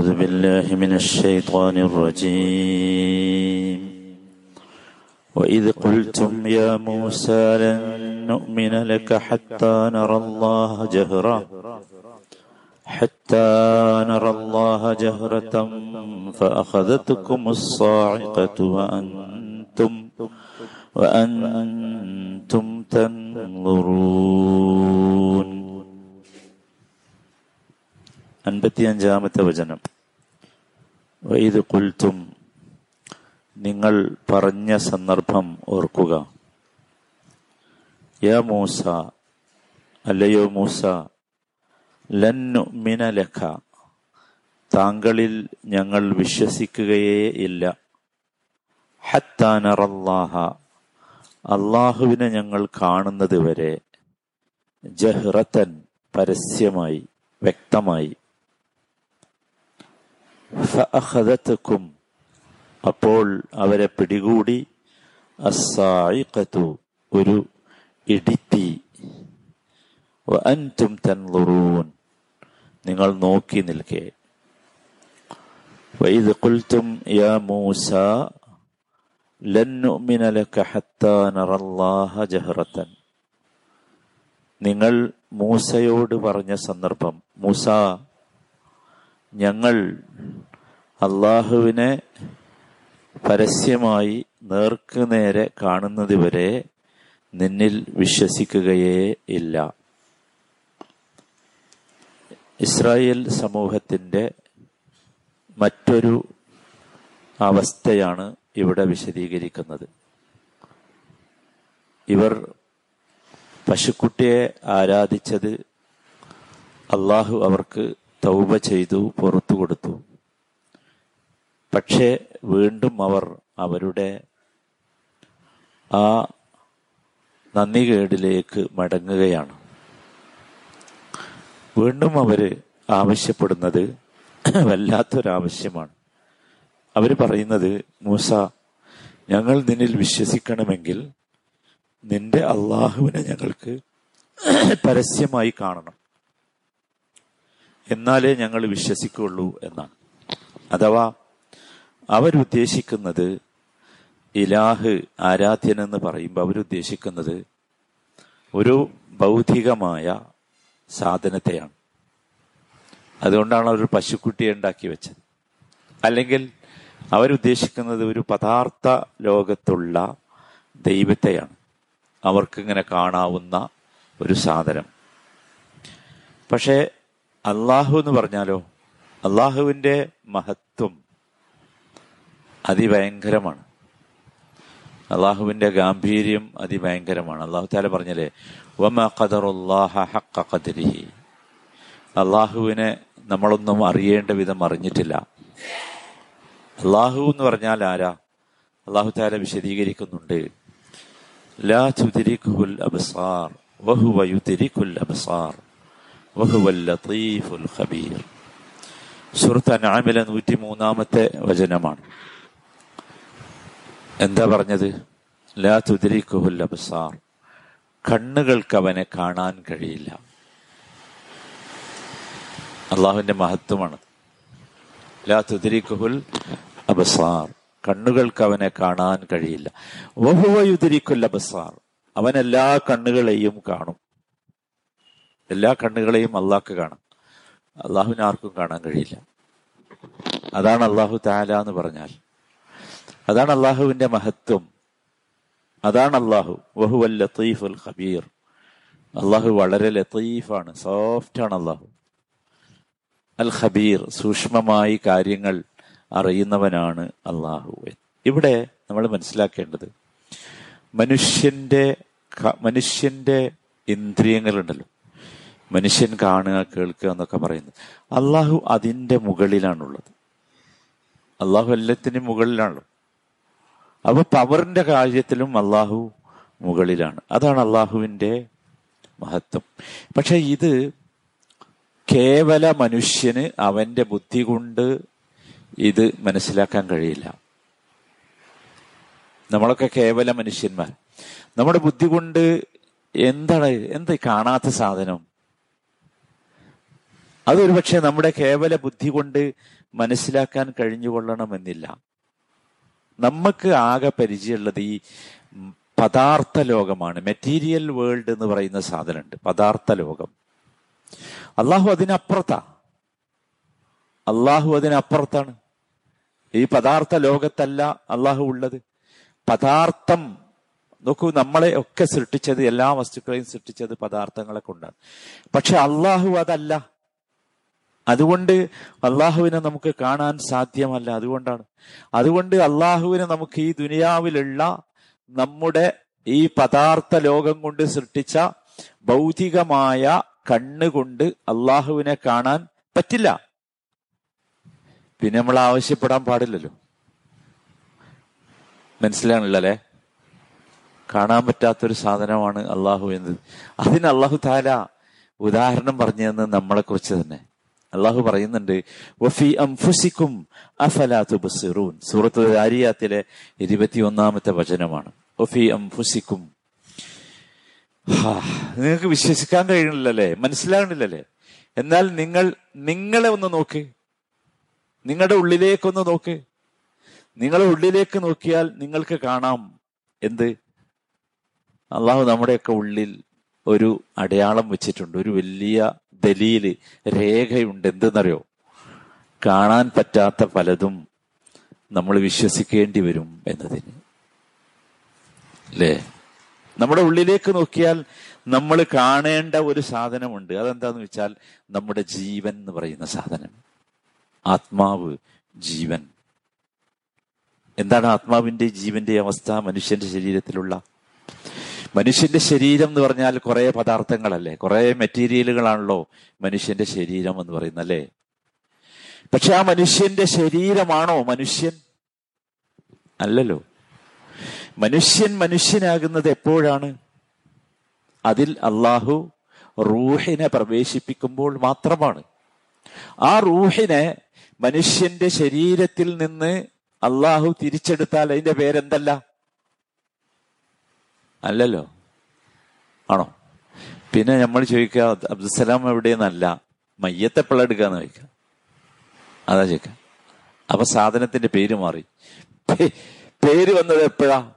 أعوذ بالله من الشيطان الرجيم وإذ قلتم يا موسى لن نؤمن لك حتى نرى الله جهرة حتى نرى الله جهرة فأخذتكم الصاعقة وأنتم وأنتم تنظرون അൻപത്തിയഞ്ചാമത്തെ വചനം വൈദ് കുൽത്തും നിങ്ങൾ പറഞ്ഞ സന്ദർഭം ഓർക്കുക. യ മൂസ അല്ലയോ മൂസ ലന്നു മിനലഖ താങ്കളിൽ ഞങ്ങൾ വിശ്വസിക്കുകയേ ഇല്ല. ഹത്താനറല്ലാഹ അള്ളാഹുവിനെ ഞങ്ങൾ കാണുന്നത് വരെ ജഹ്റത്തൻ പരസ്യമായി വ്യക്തമായി. ഫഅഖദതക്കും അപ്പോൾ അവരെ പിടികൂടി അസ്സായിഖത്തു ഒരു ഇടിത്തി. വഅൻതും തൻളുറൂൻ നിങ്ങൾ നോക്കി നിൽക്കേ. വൈദ് ഖുൽതും യാ മൂസ ലൻ നുഅ്മിന ലക ഹത്താ നറല്ലാഹ ജഹറതൻ നിങ്ങൾ മൂസയോട് പറഞ്ഞ സന്ദർഭം മൂസ ഞങ്ങൾ അള്ളാഹുവിനെ പരസ്യമായി നേർക്ക് നേരെ കാണുന്നത് വരെ നിന്നിൽ വിശ്വസിക്കുകയേ ഇല്ല. ഇസ്രായേൽ സമൂഹത്തിന്റെ മറ്റൊരു അവസ്ഥയാണ് ഇവിടെ വിശദീകരിക്കുന്നത്. ഇവർ പശുക്കുട്ടിയെ ആരാധിച്ചത് അള്ളാഹു അവർക്ക് തൗബ ചെയ്തു പുറത്തു കൊടുത്തു. പക്ഷേ വീണ്ടും അവർ അവരുടെ ആ നന്ദികേടിലേക്ക് മടങ്ങുകയാണ്. വീണ്ടും അവർ ആവശ്യപ്പെടുന്നത് വല്ലാത്തൊരാവശ്യമാണ്. അവർ പറയുന്നത് മൂസ ഞങ്ങൾ നിന്നിൽ വിശ്വസിക്കണമെങ്കിൽ നിന്റെ അള്ളാഹുവിനെ ഞങ്ങൾക്ക് പരസ്യമായി കാണണം. എന്നാലേ ഞങ്ങൾ വിശ്വസിക്കുള്ളൂ എന്നാണ്. അഥവാ അവരുദ്ദേശിക്കുന്നത് ഇലാഹ് ആരാധ്യൻ എന്ന് പറയുമ്പോൾ അവരുദ്ദേശിക്കുന്നത് ഒരു ഭൗതികമായ സാധനത്തെയാണ്. അതുകൊണ്ടാണ് അവർ പശുക്കുട്ടിയെ ഉണ്ടാക്കി വെച്ചത്. അല്ലെങ്കിൽ അവരുദ്ദേശിക്കുന്നത് ഒരു പദാർത്ഥ ലോകത്തുള്ള ദൈവത്തെയാണ്. അവർക്കിങ്ങനെ കാണാവുന്ന ഒരു സാധനം. പക്ഷേ അള്ളാഹു എന്ന് പറഞ്ഞാലോ അള്ളാഹുവിന്റെ മഹത്വം അതിഭയങ്കരമാണ്. അള്ളാഹുവിന്റെ ഗാംഭീര്യം അതിഭയങ്കരമാണ്. അള്ളാഹു താല പറഞ്ഞല്ലേ വമ ഖദറുല്ലാഹ ഖദരിഹി. അള്ളാഹുവിനെ നമ്മളൊന്നും അറിയേണ്ട വിധം അറിഞ്ഞിട്ടില്ല. അള്ളാഹു എന്ന് പറഞ്ഞാൽ ആരാ? അള്ളാഹു താല വിശദീകരിക്കുന്നുണ്ട്. ലാ അബ്സാർ അബ്സാർ. വഹുവൽ ലത്തീഫുൽ ഖബീർ സുഹൃത്ത് അനാമിലെ നൂറ്റി മൂന്നാമത്തെ വചനമാണ്. എന്താ പറഞ്ഞത്? ലാ തുതിരി അബ്സാർ. കണ്ണുകൾക്ക് അവനെ കാണാൻ കഴിയില്ല. അള്ളാഹുവിന്റെ മഹത്വമാണ്. ലാ തുദിരിക്കുഹുൽ അബസാർ. കണ്ണുകൾക്ക് അവനെ കാണാൻ കഴിയില്ല. വഹുവയുദിരിക്കുൽ അബസാർ. അവൻ എല്ലാ കണ്ണുകളെയും കാണും. എല്ലാ കണ്ണുകളെയും അള്ളാഹ്ക്ക് കാണാം. അള്ളാഹുവിന് ആർക്കും കാണാൻ കഴിയില്ല. അതാണ് അള്ളാഹു താല എന്ന് പറഞ്ഞാൽ. അതാണ് അള്ളാഹുവിന്റെ മഹത്വം. അതാണ് അള്ളാഹു വഹുവൽ ലത്തീഫുൽ ഖബീർ. അള്ളാഹു വളരെ ലത്തീഫാണ്. സോഫ്റ്റ് ആണ് അള്ളാഹു അൽ ഖബീർ സൂക്ഷ്മമായി കാര്യങ്ങൾ അറിയുന്നവനാണ് അള്ളാഹു ഇവിടെ നമ്മൾ മനസ്സിലാക്കേണ്ടത് മനുഷ്യന്റെ മനുഷ്യന്റെ ഇന്ദ്രിയങ്ങളുണ്ടല്ലോ. മനുഷ്യൻ കാണുക കേൾക്കുക എന്നൊക്കെ പറയുന്നത്. അള്ളാഹു അതിന്റെ മുകളിലാണുള്ളത്. അള്ളാഹു എല്ലാത്തിനും മുകളിലാണല്ലോ അപ്പൊ പവറിന്റെ കാര്യത്തിലും അള്ളാഹു മുകളിലാണ്. അതാണ് അള്ളാഹുവിന്റെ മഹത്വം. പക്ഷെ ഇത് കേവല മനുഷ്യന് അവന്റെ ബുദ്ധി കൊണ്ട് ഇത് മനസ്സിലാക്കാൻ കഴിയില്ല. നമ്മളൊക്കെ കേവല മനുഷ്യന്മാർ. നമ്മുടെ ബുദ്ധി കൊണ്ട് എന്താണ് എന്താ കാണാത്ത സാധനം? അതൊരു പക്ഷെ നമ്മുടെ കേവല ബുദ്ധി കൊണ്ട് മനസ്സിലാക്കാൻ കഴിഞ്ഞുകൊള്ളണമെന്നില്ല. നമുക്ക് ആകെ പരിചയമുള്ളത് ഈ പദാർത്ഥ ലോകമാണ് മെറ്റീരിയൽ വേൾഡ് എന്ന് പറയുന്ന സാധനമുണ്ട്. പദാർത്ഥ ലോകം അള്ളാഹു അതിനപ്പുറത്താ. അള്ളാഹു അതിനപ്പുറത്താണ്. ഈ പദാർത്ഥ ലോകത്തല്ല അള്ളാഹു ഉള്ളത്. പദാർത്ഥം നോക്കൂ നമ്മളെ ഒക്കെ സൃഷ്ടിച്ചത് എല്ലാ വസ്തുക്കളെയും സൃഷ്ടിച്ചത് പദാർത്ഥങ്ങളെ കൊണ്ടാണ്. പക്ഷെ അള്ളാഹു അതല്ല. അതുകൊണ്ട് അള്ളാഹുവിനെ നമുക്ക് കാണാൻ സാധ്യമല്ല. അതുകൊണ്ടാണ്. അതുകൊണ്ട് അള്ളാഹുവിനെ നമുക്ക് ഈ ദുനിയാവിലുള്ള നമ്മുടെ ഈ പദാർത്ഥ ലോകം കൊണ്ട് സൃഷ്ടിച്ച ഭൗതികമായ കണ്ണുകൊണ്ട് അള്ളാഹുവിനെ കാണാൻ പറ്റില്ല. പിന്നെ നമ്മൾ ആവശ്യപ്പെടാൻ പാടില്ലല്ലോ. മനസ്സിലാണല്ലേ കാണാൻ പറ്റാത്തൊരു സാധനമാണ് അള്ളാഹു എന്നത്. അതിന് അള്ളാഹു താല ഉദാഹരണം പറഞ്ഞു തന്നെ നമ്മളെ കുറിച്ച് തന്നെ. അള്ളാഹു പറയുന്നുണ്ട് വഫി അംഫുസിക്കും അഫലാത്തു ബസിറൂൻ സൂറത്ത് ആരിയാത്തിലെ ഇരുപത്തിയൊന്നാമത്തെ വചനമാണ്. വഫി അംഫുസിക്കും. നിങ്ങൾക്ക് വിശ്വസിക്കാൻ കഴിയണില്ലല്ലേ മനസ്സിലാകണില്ലല്ലേ എന്നാൽ നിങ്ങൾ നിങ്ങളെ ഒന്ന് നോക്ക്. നിങ്ങളുടെ ഉള്ളിലേക്കൊന്ന് നോക്ക്. നിങ്ങളെ ഉള്ളിലേക്ക് നോക്കിയാൽ നിങ്ങൾക്ക് കാണാം. എന്ത്? അള്ളാഹു നമ്മുടെയൊക്കെ ഉള്ളിൽ ഒരു അടയാളം വെച്ചിട്ടുണ്ട്. ഒരു വലിയ ദലീൽ രേഖയുണ്ട്. എന്തെന്നറിയോ? കാണാൻ പറ്റാത്ത പലതും നമ്മൾ വിശ്വസിക്കേണ്ടി വരും എന്നതിന്. അല്ലേ നമ്മുടെ ഉള്ളിലേക്ക് നോക്കിയാൽ നമ്മൾ കാണേണ്ട ഒരു സാധനമുണ്ട്. അതെന്താന്ന് വെച്ചാൽ നമ്മുടെ ജീവൻ എന്ന് പറയുന്ന സാധനം. ആത്മാവ് ജീവൻ. എന്താണ് ആത്മാവിന്റെ ജീവന്റെ അവസ്ഥ? മനുഷ്യന്റെ ശരീരത്തിലുള്ള മനുഷ്യന്റെ ശരീരം എന്ന് പറഞ്ഞാൽ കുറെ പദാർത്ഥങ്ങളല്ലേ? കുറെ മെറ്റീരിയലുകളാണല്ലോ മനുഷ്യന്റെ ശരീരം എന്ന് പറയുന്നല്ലേ പക്ഷെ ആ മനുഷ്യന്റെ ശരീരമാണോ മനുഷ്യൻ? അല്ലല്ലോ. മനുഷ്യൻ മനുഷ്യനാകുന്നത് എപ്പോഴാണ്? അതിൽ അള്ളാഹു റൂഹിനെ പ്രവേശിപ്പിക്കുമ്പോൾ മാത്രമാണ്. ആ റൂഹിനെ മനുഷ്യന്റെ ശരീരത്തിൽ നിന്ന് അള്ളാഹു തിരിച്ചെടുത്താൽ അതിന്റെ പേരെന്തല്ല? അല്ലല്ലോ. ആണോ? പിന്നെ നമ്മൾ ചോദിക്കുക അബ്ദുസലാം എവിടെയെന്നല്ല മയ്യത്തെ പിള്ളെടുക്കാന്ന് ചോദിക്കുക. അതാ ചോദിക്കുക. അപ്പൊ സാധനത്തിന്റെ പേര് മാറി. പേര് വന്നത് എപ്പോഴാ?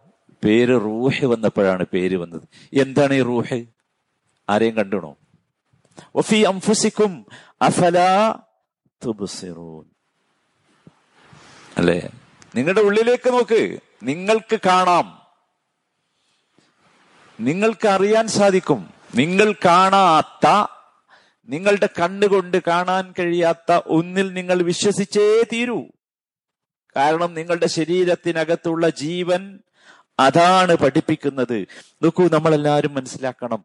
പേര് റൂഹ് വന്നപ്പോഴാണ് പേര് വന്നത്. എന്താണ് ഈ റൂഹ്? ആരെയും കണ്ടുണോ? ഒഫി അംഫുസിക്കും അല്ലേ? നിങ്ങളുടെ ഉള്ളിലേക്ക് നോക്ക്. നിങ്ങൾക്ക് കാണാം. നിങ്ങൾക്ക് അറിയാൻ സാധിക്കും. നിങ്ങൾ കാണാത്ത നിങ്ങളുടെ കണ്ണുകൊണ്ട് കാണാൻ കഴിയാത്ത ഒന്നിൽ നിങ്ങൾ വിശ്വസിച്ചേ തീരൂ. കാരണം നിങ്ങളുടെ ശരീരത്തിനകത്തുള്ള ജീവൻ അതാണ് പഠിപ്പിക്കുന്നത്. നോക്കൂ നമ്മളെല്ലാവരും മനസ്സിലാക്കണം.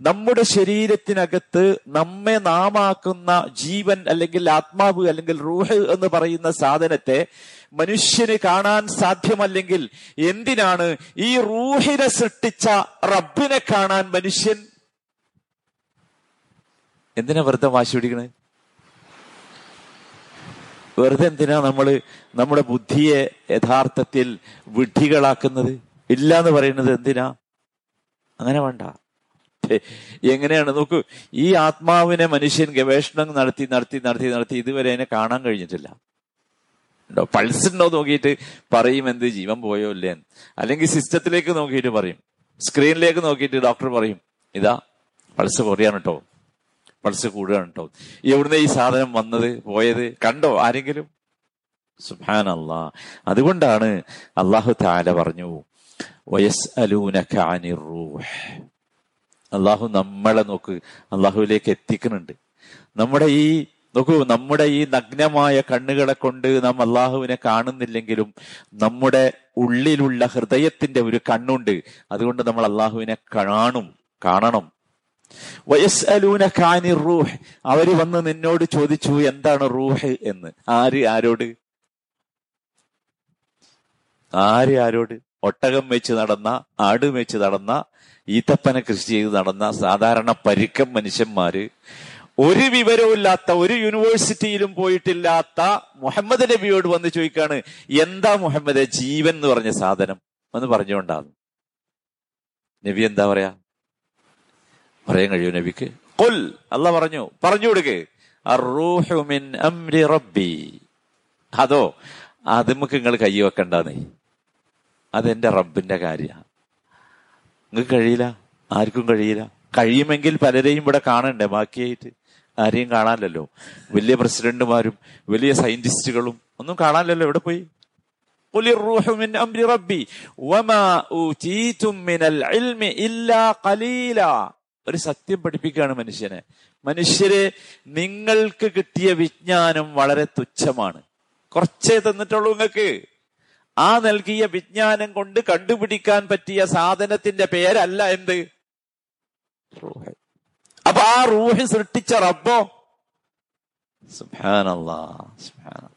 നമ്മുടെ ശരീരത്തിനകത്ത് നമ്മെ നാമാക്കുന്ന ജീവൻ അല്ലെങ്കിൽ ആത്മാവ് അല്ലെങ്കിൽ റൂഹ് എന്ന് പറയുന്ന സാധനത്തെ മനുഷ്യന് കാണാൻ സാധ്യമല്ലെങ്കിൽ എന്തിനാണ് ഈ റൂഹിനെ സൃഷ്ടിച്ച റബ്ബിനെ കാണാൻ മനുഷ്യൻ? എന്തിനാ വെറുതെ വാശി പിടിക്കണേ? വെറുതെ എന്തിനാ നമ്മൾ നമ്മുടെ ബുദ്ധിയെ യഥാർത്ഥത്തിൽ വിഡ്ഢികളാക്കുന്നത്? ഇല്ല എന്ന് പറയുന്നത് എന്തിനാ? അങ്ങനെ വേണ്ട. എങ്ങനെയാണ്? നോക്കൂ ഈ ആത്മാവിനെ മനുഷ്യൻ ഗവേഷണം നടത്തി നടത്തി നടത്തി നടത്തി ഇതുവരെ അതിനെ കാണാൻ കഴിഞ്ഞിട്ടില്ല. ഉണ്ടോ? പൾസ് ഉണ്ടോ നോക്കിയിട്ട് പറയും എന്ത് ജീവൻ പോയോ ഇല്ലേ അല്ലെങ്കിൽ സിസ്റ്റത്തിലേക്ക് നോക്കിയിട്ട് പറയും. സ്ക്രീനിലേക്ക് നോക്കിയിട്ട് ഡോക്ടർ പറയും ഇതാ പൾസ് കുറയാണ് കേട്ടോ പൾസ് കൂടുകയാണ് കേട്ടോ എവിടുന്ന് ഈ സാധനം വന്നത് പോയത്? കണ്ടോ ആരെങ്കിലും? സുഹാൻ അള്ളാ അതുകൊണ്ടാണ് അള്ളാഹു താല പറഞ്ഞു വയസ് അലൂനഖ അള്ളാഹു നമ്മളെ നോക്ക് അള്ളാഹുവിലേക്ക് എത്തിക്കുന്നുണ്ട്. നമ്മുടെ ഈ നോക്കൂ നമ്മുടെ ഈ നഗ്നമായ കണ്ണുകളെ കൊണ്ട് നാം അള്ളാഹുവിനെ കാണുന്നില്ലെങ്കിലും നമ്മുടെ ഉള്ളിലുള്ള ഹൃദയത്തിന്റെ ഒരു കണ്ണുണ്ട്. അതുകൊണ്ട് നമ്മൾ അള്ളാഹുവിനെ കാണും കാണണം. വയസ് അലൂന റൂഹ്. അവർ വന്ന് നിന്നോട് ചോദിച്ചു എന്താണ് റൂഹ് എന്ന്? ആര് ആരോട്? ആര് ആരോട്? ഒട്ടകം വെച്ച് നടന്ന ആട് വെച്ച് നടന്ന ഈത്തപ്പന കൃഷി ചെയ്ത് നടന്ന സാധാരണ പരുക്കം മനുഷ്യന്മാര് ഒരു വിവരവുമില്ലാത്ത ഒരു യൂണിവേഴ്സിറ്റിയിലും പോയിട്ടില്ലാത്ത മുഹമ്മദ് നബിയോട് വന്ന് ചോദിക്കാണ് എന്താ മുഹമ്മദ് ജീവൻ എന്ന് പറഞ്ഞ സാധനം? എന്ന് പറഞ്ഞുകൊണ്ടാണ്. നബി എന്താ പറയാ? പറയാൻ കഴിയൂ നബിക്ക്? കൊൽ അല്ല പറഞ്ഞു പറഞ്ഞു കൊടുക്കേ. അറൂഹുമിൻ അംരി റബ്ബി. അതോ അത് നമുക്ക് നിങ്ങൾ കൈ വെക്കണ്ടെന്നേ. അതെന്റെ റബ്ബിന്റെ കാര്യമാണ് നിങ്ങൾക്ക് കഴിയില്ല? ആർക്കും കഴിയില്ല? കഴിയുമെങ്കിൽ പലരെയും ഇവിടെ കാണണ്ടേ? ബാക്കിയായിട്ട് ആരെയും കാണാനല്ലോ വലിയ പ്രസിഡന്റുമാരും വലിയ സയന്റിസ്റ്റുകളും ഒന്നും കാണാനല്ലോ എവിടെ പോയി? റബ്ബി. വമാ ഊതീതും മിനൽ ഇൽമി ഇല്ലാ ഖലീല. ഒരു സത്യം പഠിപ്പിക്കുകയാണ് മനുഷ്യനെ. മനുഷ്യരെ നിങ്ങൾക്ക് കിട്ടിയ വിജ്ഞാനം വളരെ തുച്ഛമാണ്. കുറച്ചേ തന്നിട്ടുള്ളൂ നിങ്ങൾക്ക്. ആ നൽകിയ വിജ്ഞാനം കൊണ്ട് കണ്ടുപിടിക്കാൻ പറ്റിയ സാധനത്തിന്റെ പേരല്ല എന്ത്? അപ്പൊ ആ റൂഹ് സൃഷ്ടിച്ച റബ്ബോ? സുഹാനല്ലാ സുഹാന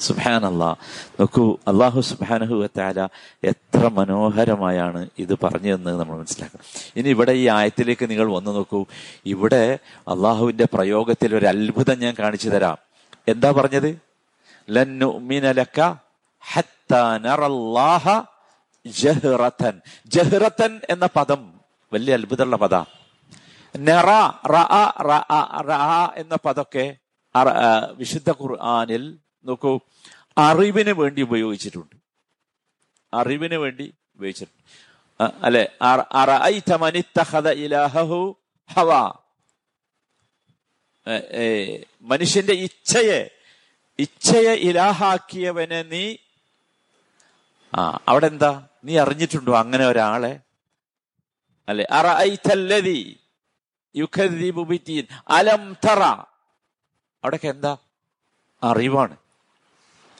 സുബാനല്ലാ നോക്കൂ അള്ളാഹു സുബാനഹു താല എത്ര മനോഹരമായാണ് ഇത് പറഞ്ഞു എന്ന് നമ്മൾ മനസ്സിലാക്കണം. ഇനി ഇവിടെ ഈ ആയത്തിലേക്ക് നിങ്ങൾ വന്നു നോക്കൂ. ഇവിടെ അള്ളാഹുവിന്റെ പ്രയോഗത്തിൽ ഒരു അത്ഭുതം ഞാൻ കാണിച്ചു തരാം. എന്താ പറഞ്ഞത്? ജഹ്റത്തൻ. എന്ന പദം വലിയ അത്ഭുതമുള്ള പദ. നെറ റ എന്ന പദമൊക്കെ വിശുദ്ധ ഖുർആാനിൽ നോക്കൂ അറിവിന് വേണ്ടി ഉപയോഗിച്ചിട്ടുണ്ട്. അറിവിന് വേണ്ടി ഉപയോഗിച്ചിട്ടുണ്ട്. അല്ലെ? ഹവ. മനുഷ്യന്റെ ഇച്ഛയെ ഇച്ഛയെ ഇലാഹാക്കിയവനെ നീ ആ അവിടെ എന്താ നീ അറിഞ്ഞിട്ടുണ്ടോ അങ്ങനെ ഒരാളെ? അല്ലെ? അറൈതല്ലതി ബിദീൻ അലം തറ. അവിടെ എന്താ? അറിവാണ്.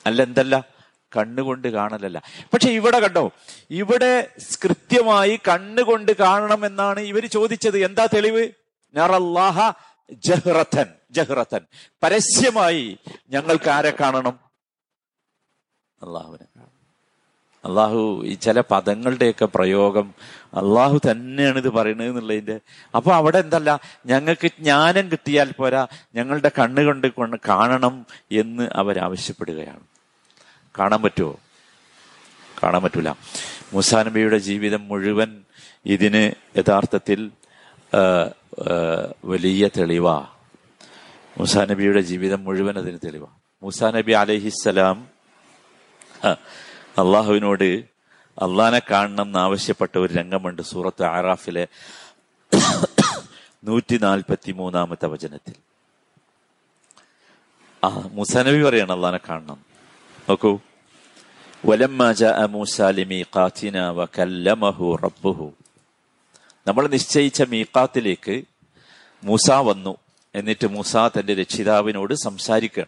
അല്ല എന്തല്ല കണ്ണുകൊണ്ട് കാണലല്ല. പക്ഷെ ഇവിടെ കണ്ടോ ഇവിടെ കൃത്യമായി കണ്ണുകൊണ്ട് കാണണം എന്നാണ് ഇവർ ചോദിച്ചത്. എന്താ തെളിവ്? നറല്ലാഹ ജഹ്റത്തൻ ജഹ്റത്തൻ. പരസ്യമായി ഞങ്ങൾക്ക് ആരെ കാണണം? അള്ളാഹുവിനെ. അള്ളാഹു ഈ ചില പദങ്ങളുടെയൊക്കെ പ്രയോഗം അള്ളാഹു തന്നെയാണ് ഇത് പറയുന്നത് എന്നുള്ളതിന്റെ അപ്പൊ അവിടെ എന്തല്ല ഞങ്ങൾക്ക് ജ്ഞാനം കിട്ടിയാൽ പോരാ ഞങ്ങളുടെ കണ്ണുകൊണ്ട് കൊണ്ട് കാണണം എന്ന് അവരാവശ്യപ്പെടുകയാണ്. കാണാൻ പറ്റുമോ? കാണാൻ പറ്റൂല. മുസാനബിയുടെ ജീവിതം മുഴുവൻ ഇതിന് യഥാർത്ഥത്തിൽ വലിയ തെളിവാ. മുസാനബിയുടെ ജീവിതം മുഴുവൻ അതിന് തെളിവാ. മുസാനബി അലഹിസ്സലാം അള്ളാഹുവിനോട് അള്ളാനെ കാണണം എന്നാവശ്യപ്പെട്ട ഒരു രംഗമുണ്ട് സൂറത്ത് ആറാഫിലെ നൂറ്റി നാൽപ്പത്തി മൂന്നാമത്തെ വചനത്തിൽ. ആ മുസാനബി പറയാണ് അള്ളാനെ കാണണം. നോക്കൂ. നമ്മൾ നിശ്ചയിച്ച മീക്കാത്തിലേക്ക് മൂസ വന്നു. എന്നിട്ട് മൂസ തന്റെ രക്ഷിതാവിനോട് സംസാരിക്കണം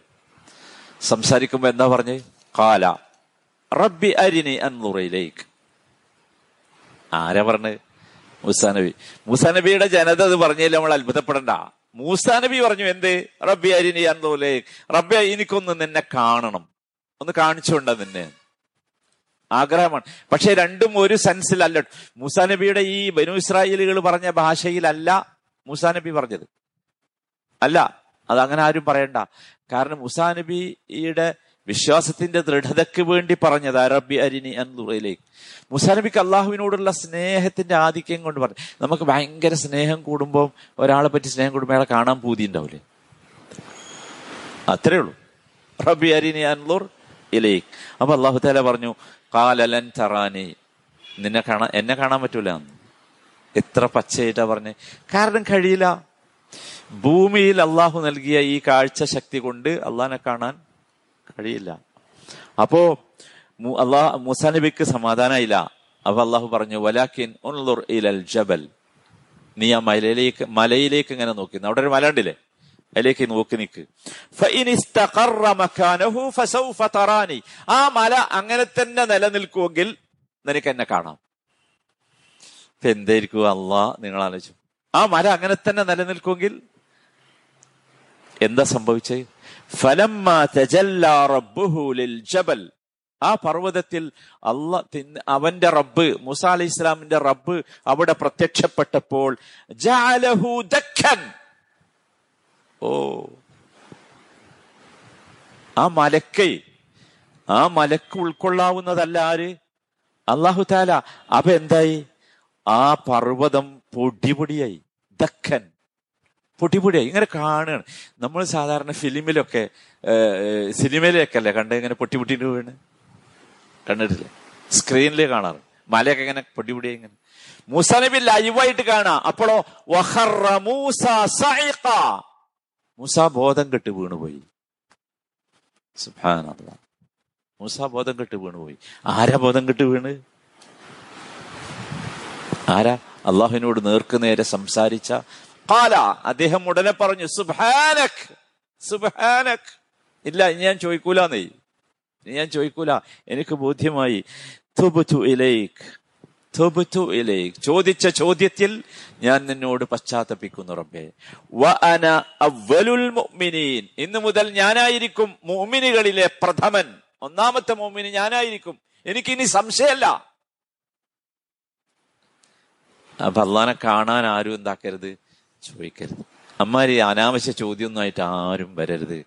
സംസാരിക്കുമ്പോ എന്താ പറഞ്ഞ്? കാല റബ്ബി അരിനി അന്നുറയിലേക്ക് ആരാ പറഞ്ഞ്? മൂസാനബി മൂസാനബിയുടെ ജനത അത് പറഞ്ഞതിൽ നമ്മൾ അത്ഭുതപ്പെടണ്ട. മൂസാനബി പറഞ്ഞു എന്ത്? റബ്ബി അരിനി അന്നുറയിലേക്ക് റബ്ബി എനിക്കൊന്ന് നിന്നെ കാണണം. ഒന്ന് കാണിച്ചുകൊണ്ട നിന്നെ. ആഗ്രഹമാണ്. പക്ഷെ രണ്ടും ഒരു സെൻസിലല്ല. മൂസാനബിയുടെ ഈ ബനു ഇസ്രായേലുകൾ പറഞ്ഞ ഭാഷയിലല്ല മൂസാനബി പറഞ്ഞത്. അല്ല അത് അങ്ങനെ ആരും പറയണ്ട. കാരണം മുസാനബിയുടെ വിശ്വാസത്തിന്റെ ദൃഢതയ്ക്ക് വേണ്ടി പറഞ്ഞത് അറബി അരിനി അന്നുറയിലേക്ക് മുസാനബിക്ക് അള്ളാഹുവിനോടുള്ള സ്നേഹത്തിന്റെ ആധിക്യം കൊണ്ട് പറഞ്ഞു. നമുക്ക് ഭയങ്കര സ്നേഹം കൂടുമ്പോൾ ഒരാളെ പറ്റി സ്നേഹം കൂടുമ്പോൾ അയാളെ കാണാൻ പൂതി ഉണ്ടാവില്ലേ അത്രേ ഉള്ളൂ. റബി അരിനി അൻലുർ ഇലേക്ക്. അപ്പൊ അള്ളാഹു താല പറഞ്ഞു കാലലൻ തറാനി. നിന്നെ കാണാൻ എന്നെ കാണാൻ പറ്റൂല എത്ര പച്ചയായിട്ടാ പറഞ്ഞ്. കാരണം കഴിയില്ല. ഭൂമിയിൽ അള്ളാഹു നൽകിയ ഈ കാഴ്ച ശക്തി കൊണ്ട് അള്ളാഹിനെ കാണാൻ കഴിയില്ല. അപ്പോ അള്ളാഹ് മുസാ നബിക്ക് അപ്പൊ അള്ളാഹു പറഞ്ഞു വലാക്കിൻ ഉൻലുർ ഇലൽ ജബൽ. നീ ആ മലയിലേക്ക് മലയിലേക്ക് ഇങ്ങനെ നോക്കി. അവിടെ ഒരു മല അതിലേക്ക് നോക്കി നിൽക്ക് ആ മല അങ്ങനെ തന്നെ നിലനിൽക്കുമെങ്കിൽ നിനക്ക് എന്നെ കാണാം. എന്തായിരിക്കും അള്ളാ നിങ്ങൾ ആലോചിച്ചു. ആ മല അങ്ങനെ തന്നെ നിലനിൽക്കുമെങ്കിൽ എന്താ സംഭവിച്ചത് ജബൽ. ആ പർവതത്തിൽ അല്ല അവന്റെ റബ്ബ് മുസ അലി ഇസ്ലാമിന്റെ റബ്ബ് അവിടെ പ്രത്യക്ഷപ്പെട്ടപ്പോൾ ഓ. ആ മലക്കൈ ആ മലക്ക് ഉൾക്കൊള്ളാവുന്നതല്ല ആര്? അള്ളാഹു താല അപ്പൊ എന്തായി? ആ പർവതം പൊടിപൊടിയായി. ദക്കൻ. പൊട്ടിപൊടിയായി ഇങ്ങനെ കാണുകയാണ് നമ്മൾ സാധാരണ ഫിലിമിലൊക്കെ സിനിമയിലൊക്കെ അല്ലേ കണ്ട് ഇങ്ങനെ പൊട്ടി പൊട്ടിയിട്ട് വീണ്? കണ്ടിട്ടില്ലേ? സ്ക്രീനിൽ കാണാറ്. മലയൊക്കെ ഇങ്ങനെ പൊടിപൊടിയായി ഇങ്ങനെ. മൂസ നബി ലൈവായിട്ട് കാണാം. അപ്പോഴോ മൂസ ബോധം കെട്ട് വീണുപോയി. മൂസ ബോധം കെട്ട് വീണുപോയി. ആരാ ബോധം കെട്ട് വീണ്? ആരാ? അള്ളാഹുവിനോട് നേർക്ക് നേരെ സംസാരിച്ച? കാല അദ്ദേഹം ഉടനെ പറഞ്ഞു സുബാനക് സുബാനക് ഇല്ല ഞാൻ ചോദിക്കൂലെന്നേ. ഇനി ഞാൻ ചോദിക്കൂല. എനിക്ക് ബോധ്യമായി ഇലൈക്. ചോദിച്ച ചോദ്യത്തിൽ ഞാൻ നിന്നോട് പശ്ചാത്തപിക്കുന്നു റബ്ബേ. വ അന അവലുൽ മുഅ്മിനീൻ. മുതൽ ഞാനായിരിക്കും മുഅ്മിനുകളിലെ പ്രഥമൻ. ഒന്നാമത്തെ മുഅ്മിന് ഞാനായിരിക്കും. എനിക്ക് ഇനി സംശയമല്ല അള്ളാനെ കാണാൻ ആരും എന്താക്കരുത്? ചോദിക്കരുത്. അമ്മാരി അനാവശ്യ ചോദ്യമൊന്നുമായിട്ട് ആരും വരരുത്.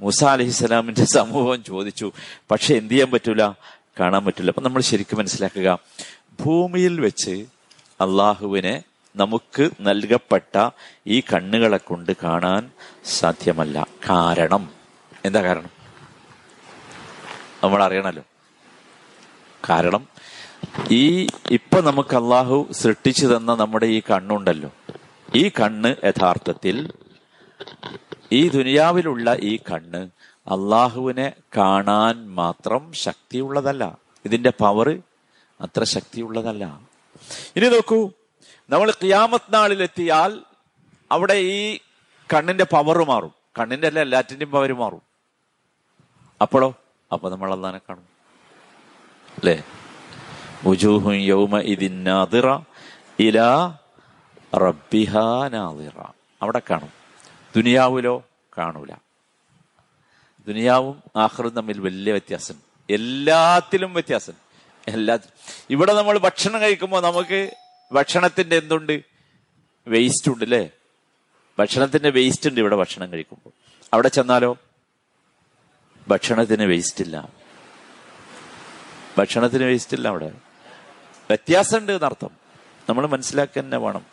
മൂസ അലഹിസ്സലാമിന്റെ സമൂഹം ചോദിച്ചു. പക്ഷെ എന്ത് ചെയ്യാൻ പറ്റൂല? കാണാൻ പറ്റില്ല അപ്പൊ നമ്മൾ ശരിക്കും മനസ്സിലാക്കുക. ഭൂമിയിൽ വെച്ച് അള്ളാഹുവിനെ നമുക്ക് നൽകപ്പെട്ട ഈ കണ്ണുകളെ കൊണ്ട് കാണാൻ സാധ്യമല്ല. കാരണം. എന്താ കാരണം? നമ്മൾ അറിയണല്ലോ. കാരണം ഈ ഇപ്പൊ നമുക്ക് അള്ളാഹു സൃഷ്ടിച്ചു തന്ന നമ്മുടെ ഈ കണ്ണുണ്ടല്ലോ. ഈ കണ്ണ് യഥാർത്ഥത്തിൽ ഈ ദുനിയാവിലുള്ള ഈ കണ്ണ് അള്ളാഹുവിനെ കാണാൻ മാത്രം ശക്തിയുള്ളതല്ല. ഇതിന്റെ പവർ അത്ര ശക്തിയുള്ളതല്ല. ഇനി നോക്കൂ നമ്മൾ കിയാമത്ത് നാളിലെത്തിയാൽ അവിടെ ഈ കണ്ണിന്റെ പവർ മാറും. കണ്ണിന്റെ അല്ല എല്ലാറ്റിന്റെയും പവർ മാറും. അപ്പോഴോ? അപ്പൊ നമ്മൾ അള്ളാനെ കാണും. അല്ലേ? അവിടെ കാണും. ദുനിയാവിലോ? കാണൂല. ദുനിയാവും ആഹ്റും തമ്മിൽ വലിയ വ്യത്യാസം. എല്ലാത്തിലും വ്യത്യാസം. എല്ലാത്തിലും ഇവിടെ നമ്മൾ ഭക്ഷണം കഴിക്കുമ്പോൾ നമുക്ക് ഭക്ഷണത്തിന്റെ എന്തുണ്ട്? വേസ്റ്റ് ഉണ്ട് അല്ലേ ഭക്ഷണത്തിന്റെ വേസ്റ്റ് ഉണ്ട് ഇവിടെ ഭക്ഷണം കഴിക്കുമ്പോൾ. അവിടെ ചെന്നാലോ? ഭക്ഷണത്തിന് വേസ്റ്റ് ഇല്ല. ഭക്ഷണത്തിന് വേസ്റ്റ് ഇല്ല അവിടെ. വ്യത്യാസമുണ്ട് എന്നർത്ഥം. നമ്മൾ മനസ്സിലാക്കുക തന്നെ വേണം.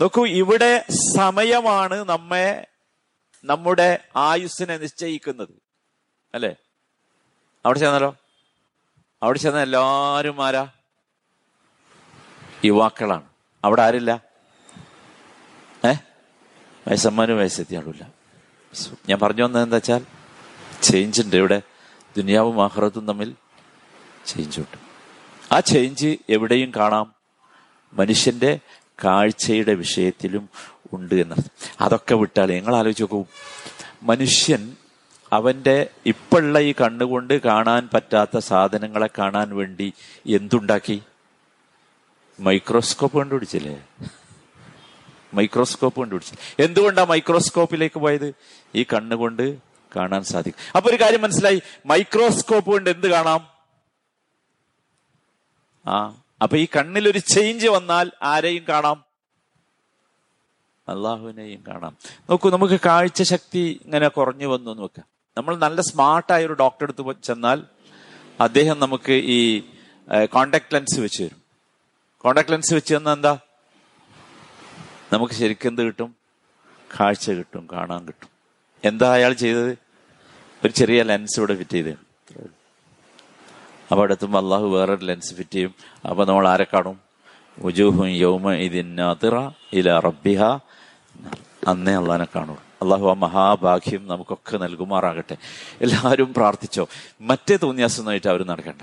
നോക്കൂ ഇവിടെ സമയമാണ് നമ്മെ നമ്മുടെ ആയുസ്സിനെ നിശ്ചയിക്കുന്നത്. അല്ലേ? അവിടെ ചെന്നാലോ? അവിടെ ചെന്ന എല്ലാവരും ആരാ? യുവാക്കളാണ്. അവിടെ ആരില്ല? ഏ? വയസ്സന്മാരും വയസ്സെത്തിയാളില്ല ഞാൻ പറഞ്ഞു വന്നത് എന്താ വെച്ചാൽ ചേഞ്ച് ഉണ്ട്. ഇവിടെ ദുനിയാവും ആഹ്റത്തും തമ്മിൽ ചേഞ്ച് ഉണ്ട്. ആ ചേഞ്ച് എവിടെയും കാണാം. മനുഷ്യന്റെ കാഴ്ചയുടെ വിഷയത്തിലും ഉണ്ട് എന്നർത്ഥം. അതൊക്കെ വിട്ടാൽ നിങ്ങൾ ആലോചിച്ച് നോക്കൂ. മനുഷ്യൻ അവന്റെ ഇപ്പോഴുള്ള ഈ കണ്ണുകൊണ്ട് കാണാൻ പറ്റാത്ത സാധനങ്ങളെ കാണാൻ വേണ്ടി എന്തുണ്ടാക്കി? മൈക്രോസ്കോപ്പ് കണ്ടുപിടിച്ചില്ലേ? മൈക്രോസ്കോപ്പ് കണ്ടുപിടിച്ചു എന്തുകൊണ്ടാണ് മൈക്രോസ്കോപ്പിലേക്ക് പോയത്? ഈ കണ്ണുകൊണ്ട് കാണാൻ സാധിക്കും. അപ്പൊ ഒരു കാര്യം മനസ്സിലായി. മൈക്രോസ്കോപ്പ് കൊണ്ട് എന്ത് കാണാം? ആ അപ്പൊ ഈ കണ്ണിൽ ഒരു ചേഞ്ച് വന്നാൽ ആരെയും കാണാം? അള്ളാഹുവിനെയും കാണാം. നോക്കൂ നമുക്ക് കാഴ്ച ശക്തി ഇങ്ങനെ കുറഞ്ഞു വന്നു എന്ന് വെക്കാം. നമ്മൾ നല്ല സ്മാർട്ടായ ഒരു ഡോക്ടറെ അടുത്ത് ചെന്നാൽ അദ്ദേഹം നമുക്ക് ഈ കോണ്ടാക്ട് ലെൻസ് വെച്ച് തരും. കോണ്ടാക്ട് ലെൻസ് വെച്ച് തന്നാൽ എന്താ? നമുക്ക് ശരിക്കും എന്ത് കിട്ടും? കാഴ്ച കിട്ടും കാണാൻ കിട്ടും. എന്താ അയാൾ ചെയ്തത്? ഒരു ചെറിയ ലെൻസ് ഇവിടെ ഫിറ്റ് ചെയ്ത് അപ്പൊ അടുത്തുമ്പോൾ അള്ളാഹു വേറൊരു ലെൻസ് ഫിറ്റ് ചെയ്യും. അപ്പൊ നമ്മൾ ആരെ കാണും? ഉജൂഹും യൗമ ഇതിനാതിറ ഇല റബ്ബിഹ. അന്നേ അള്ളഹാനെ കാണൂ അള്ളാഹു ആ മഹാഭാഗ്യം നമുക്കൊക്കെ നൽകുമാറാകട്ടെ. എല്ലാവരും പ്രാർത്ഥിച്ചോ. മറ്റേ തോന്നിയാസൊന്നായിട്ട് അവർ നടക്കണ്ട.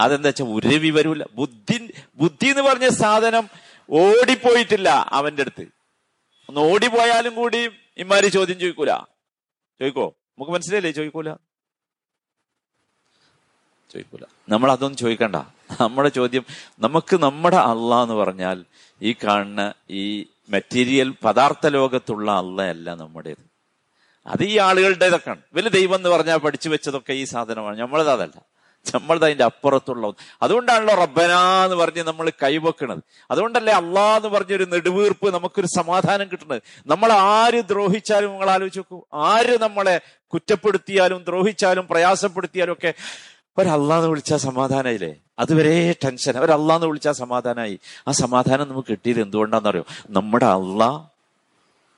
അതെന്താ വെച്ചാൽ ഒരു വരൂല ബുദ്ധി ബുദ്ധി എന്ന് പറഞ്ഞ സാധനം ഓടിപ്പോയിട്ടില്ല അവന്റെ അടുത്ത്. ഒന്ന് ഓടിപ്പോയാലും കൂടി ഇമാരി ചോദ്യം ചോദിക്കൂല. ചോദിക്കോ? നമുക്ക് മനസ്സിലായില്ലേ? ചോദിക്കൂല. ചോദിക്കൂല. നമ്മൾ അതൊന്നും ചോദിക്കണ്ട. നമ്മുടെ ചോദ്യം നമുക്ക് നമ്മുടെ അള്ളാന്ന് പറഞ്ഞാൽ ഈ കാണുന്ന ഈ മെറ്റീരിയൽ പദാർത്ഥ ലോകത്തുള്ള അള്ളയല്ല നമ്മുടേത്. അത് ഈ ആളുകളുടേതൊക്കെയാണ്. വലിയ ദൈവം എന്ന് പറഞ്ഞാൽ പഠിച്ചു വെച്ചതൊക്കെ ഈ സാധനമാണ്. നമ്മളത് അതല്ല. നമ്മളത് അതിന്റെ അപ്പുറത്തുള്ള. അതുകൊണ്ടാണല്ലോ റബ്ബന എന്ന് പറഞ്ഞ് നമ്മൾ കൈവെക്കണത്. അതുകൊണ്ടല്ലേ അള്ളാ എന്ന് പറഞ്ഞൊരു നെടുവീർപ്പ് നമുക്കൊരു സമാധാനം കിട്ടുന്നത്. നമ്മൾ ആര് ദ്രോഹിച്ചാലും നിങ്ങൾ ആലോചിച്ച് നോക്കൂ. ആര് നമ്മളെ കുറ്റപ്പെടുത്തിയാലും ദ്രോഹിച്ചാലും പ്രയാസപ്പെടുത്തിയാലും ഒക്കെ ഒരല്ലാന്ന് വിളിച്ചാൽ സമാധാനമായില്ലേ അതുവരെ ടെൻഷൻ ഒരല്ലാന്ന് വിളിച്ചാൽ സമാധാനമായി ആ സമാധാനം നമുക്ക് കിട്ടിയത് എന്തുകൊണ്ടാണെന്നറിയോ നമ്മുടെ അള്ള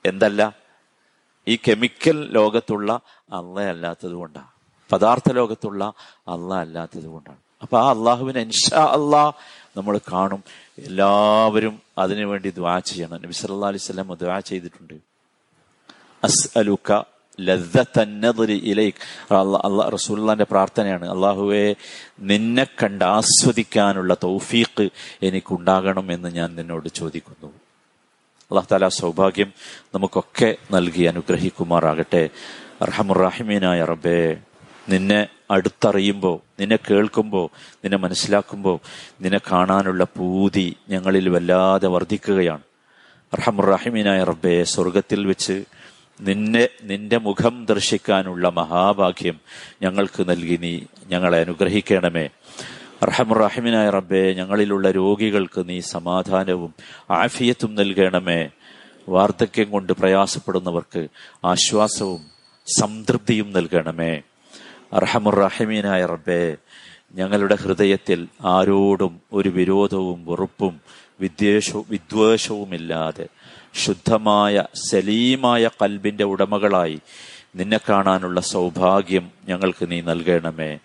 എന്തല്ല? ഈ കെമിക്കൽ ലോകത്തുള്ള അല്ല അല്ലാത്തത് കൊണ്ടാണ് പദാർത്ഥ ലോകത്തുള്ള അല്ല അല്ലാത്തത് കൊണ്ടാണ്. അപ്പൊ ആ അള്ളാഹുവിനെ ഇൻഷാ അള്ളാ നമ്മൾ കാണും. എല്ലാവരും അതിനുവേണ്ടി ദ്വാ ചെയ്യണം. നബി അലൈഹി സ്വലം ദ്വാ ചെയ്തിട്ടുണ്ട്. അസ്അലുക റസൂല്ലാന്റെ പ്രാർത്ഥനയാണ്. അള്ളാഹുവെ നിന്നെ കണ്ട് ആസ്വദിക്കാനുള്ള തൗഫീഖ് എനിക്കുണ്ടാകണം എന്ന് ഞാൻ നിന്നോട് ചോദിക്കുന്നു. അള്ളാഹു താല സൗഭാഗ്യം നമുക്കൊക്കെ നൽകി അനുഗ്രഹിക്കുമാറാകട്ടെ. റഹമുറാഹിമീനായ റബ്ബേ. നിന്നെ അടുത്തറിയുമ്പോൾ നിന്നെ കേൾക്കുമ്പോൾ നിന്നെ മനസ്സിലാക്കുമ്പോൾ നിന്നെ കാണാനുള്ള പൂതി ഞങ്ങളിൽ വല്ലാതെ വർദ്ധിക്കുകയാണ്. റഹമുറാഹിമീനായ റബ്ബേ സ്വർഗത്തിൽ വെച്ച് നിന്നെ നിന്റെ മുഖം ദർശിക്കാനുള്ള മഹാഭാഗ്യം ഞങ്ങൾക്ക് നൽകി നീ ഞങ്ങളെ അനുഗ്രഹിക്കണമേ. റഹമുറഹിമിനായ റബ്ബെ ഞങ്ങളിലുള്ള രോഗികൾക്ക് നീ സമാധാനവും ആഫിയത്തും നൽകണമേ. വാർദ്ധക്യം കൊണ്ട് പ്രയാസപ്പെടുന്നവർക്ക് ആശ്വാസവും സംതൃപ്തിയും നൽകണമേ. അർഹമുറഹിമീനായ റബ്ബെ ഞങ്ങളുടെ ഹൃദയത്തിൽ ആരോടും ഒരു വിരോധവും വെറുപ്പും വിദ്വേഷവും വിദ്വേഷവുമില്ലാതെ ശുദ്ധമായ സലീമായ കൽബിന്റെ ഉടമകളായി നിന്നെ കാണാനുള്ള സൗഭാഗ്യം ഞങ്ങൾക്ക് നീ നൽകണമേ.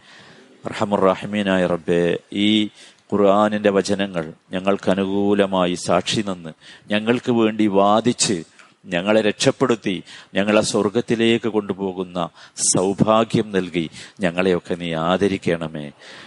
റഹമുറാഹിമീനായ റബ്ബെ ഈ ഖുർആാനിന്റെ വചനങ്ങൾ ഞങ്ങൾക്ക് അനുകൂലമായി സാക്ഷി നിന്ന് ഞങ്ങൾക്ക് വേണ്ടി വാദിച്ച് ഞങ്ങളെ രക്ഷപ്പെടുത്തി ഞങ്ങളെ സ്വർഗത്തിലേക്ക് കൊണ്ടുപോകുന്ന സൗഭാഗ്യം നൽകി ഞങ്ങളെയൊക്കെ നീ ആദരിക്കണമേ.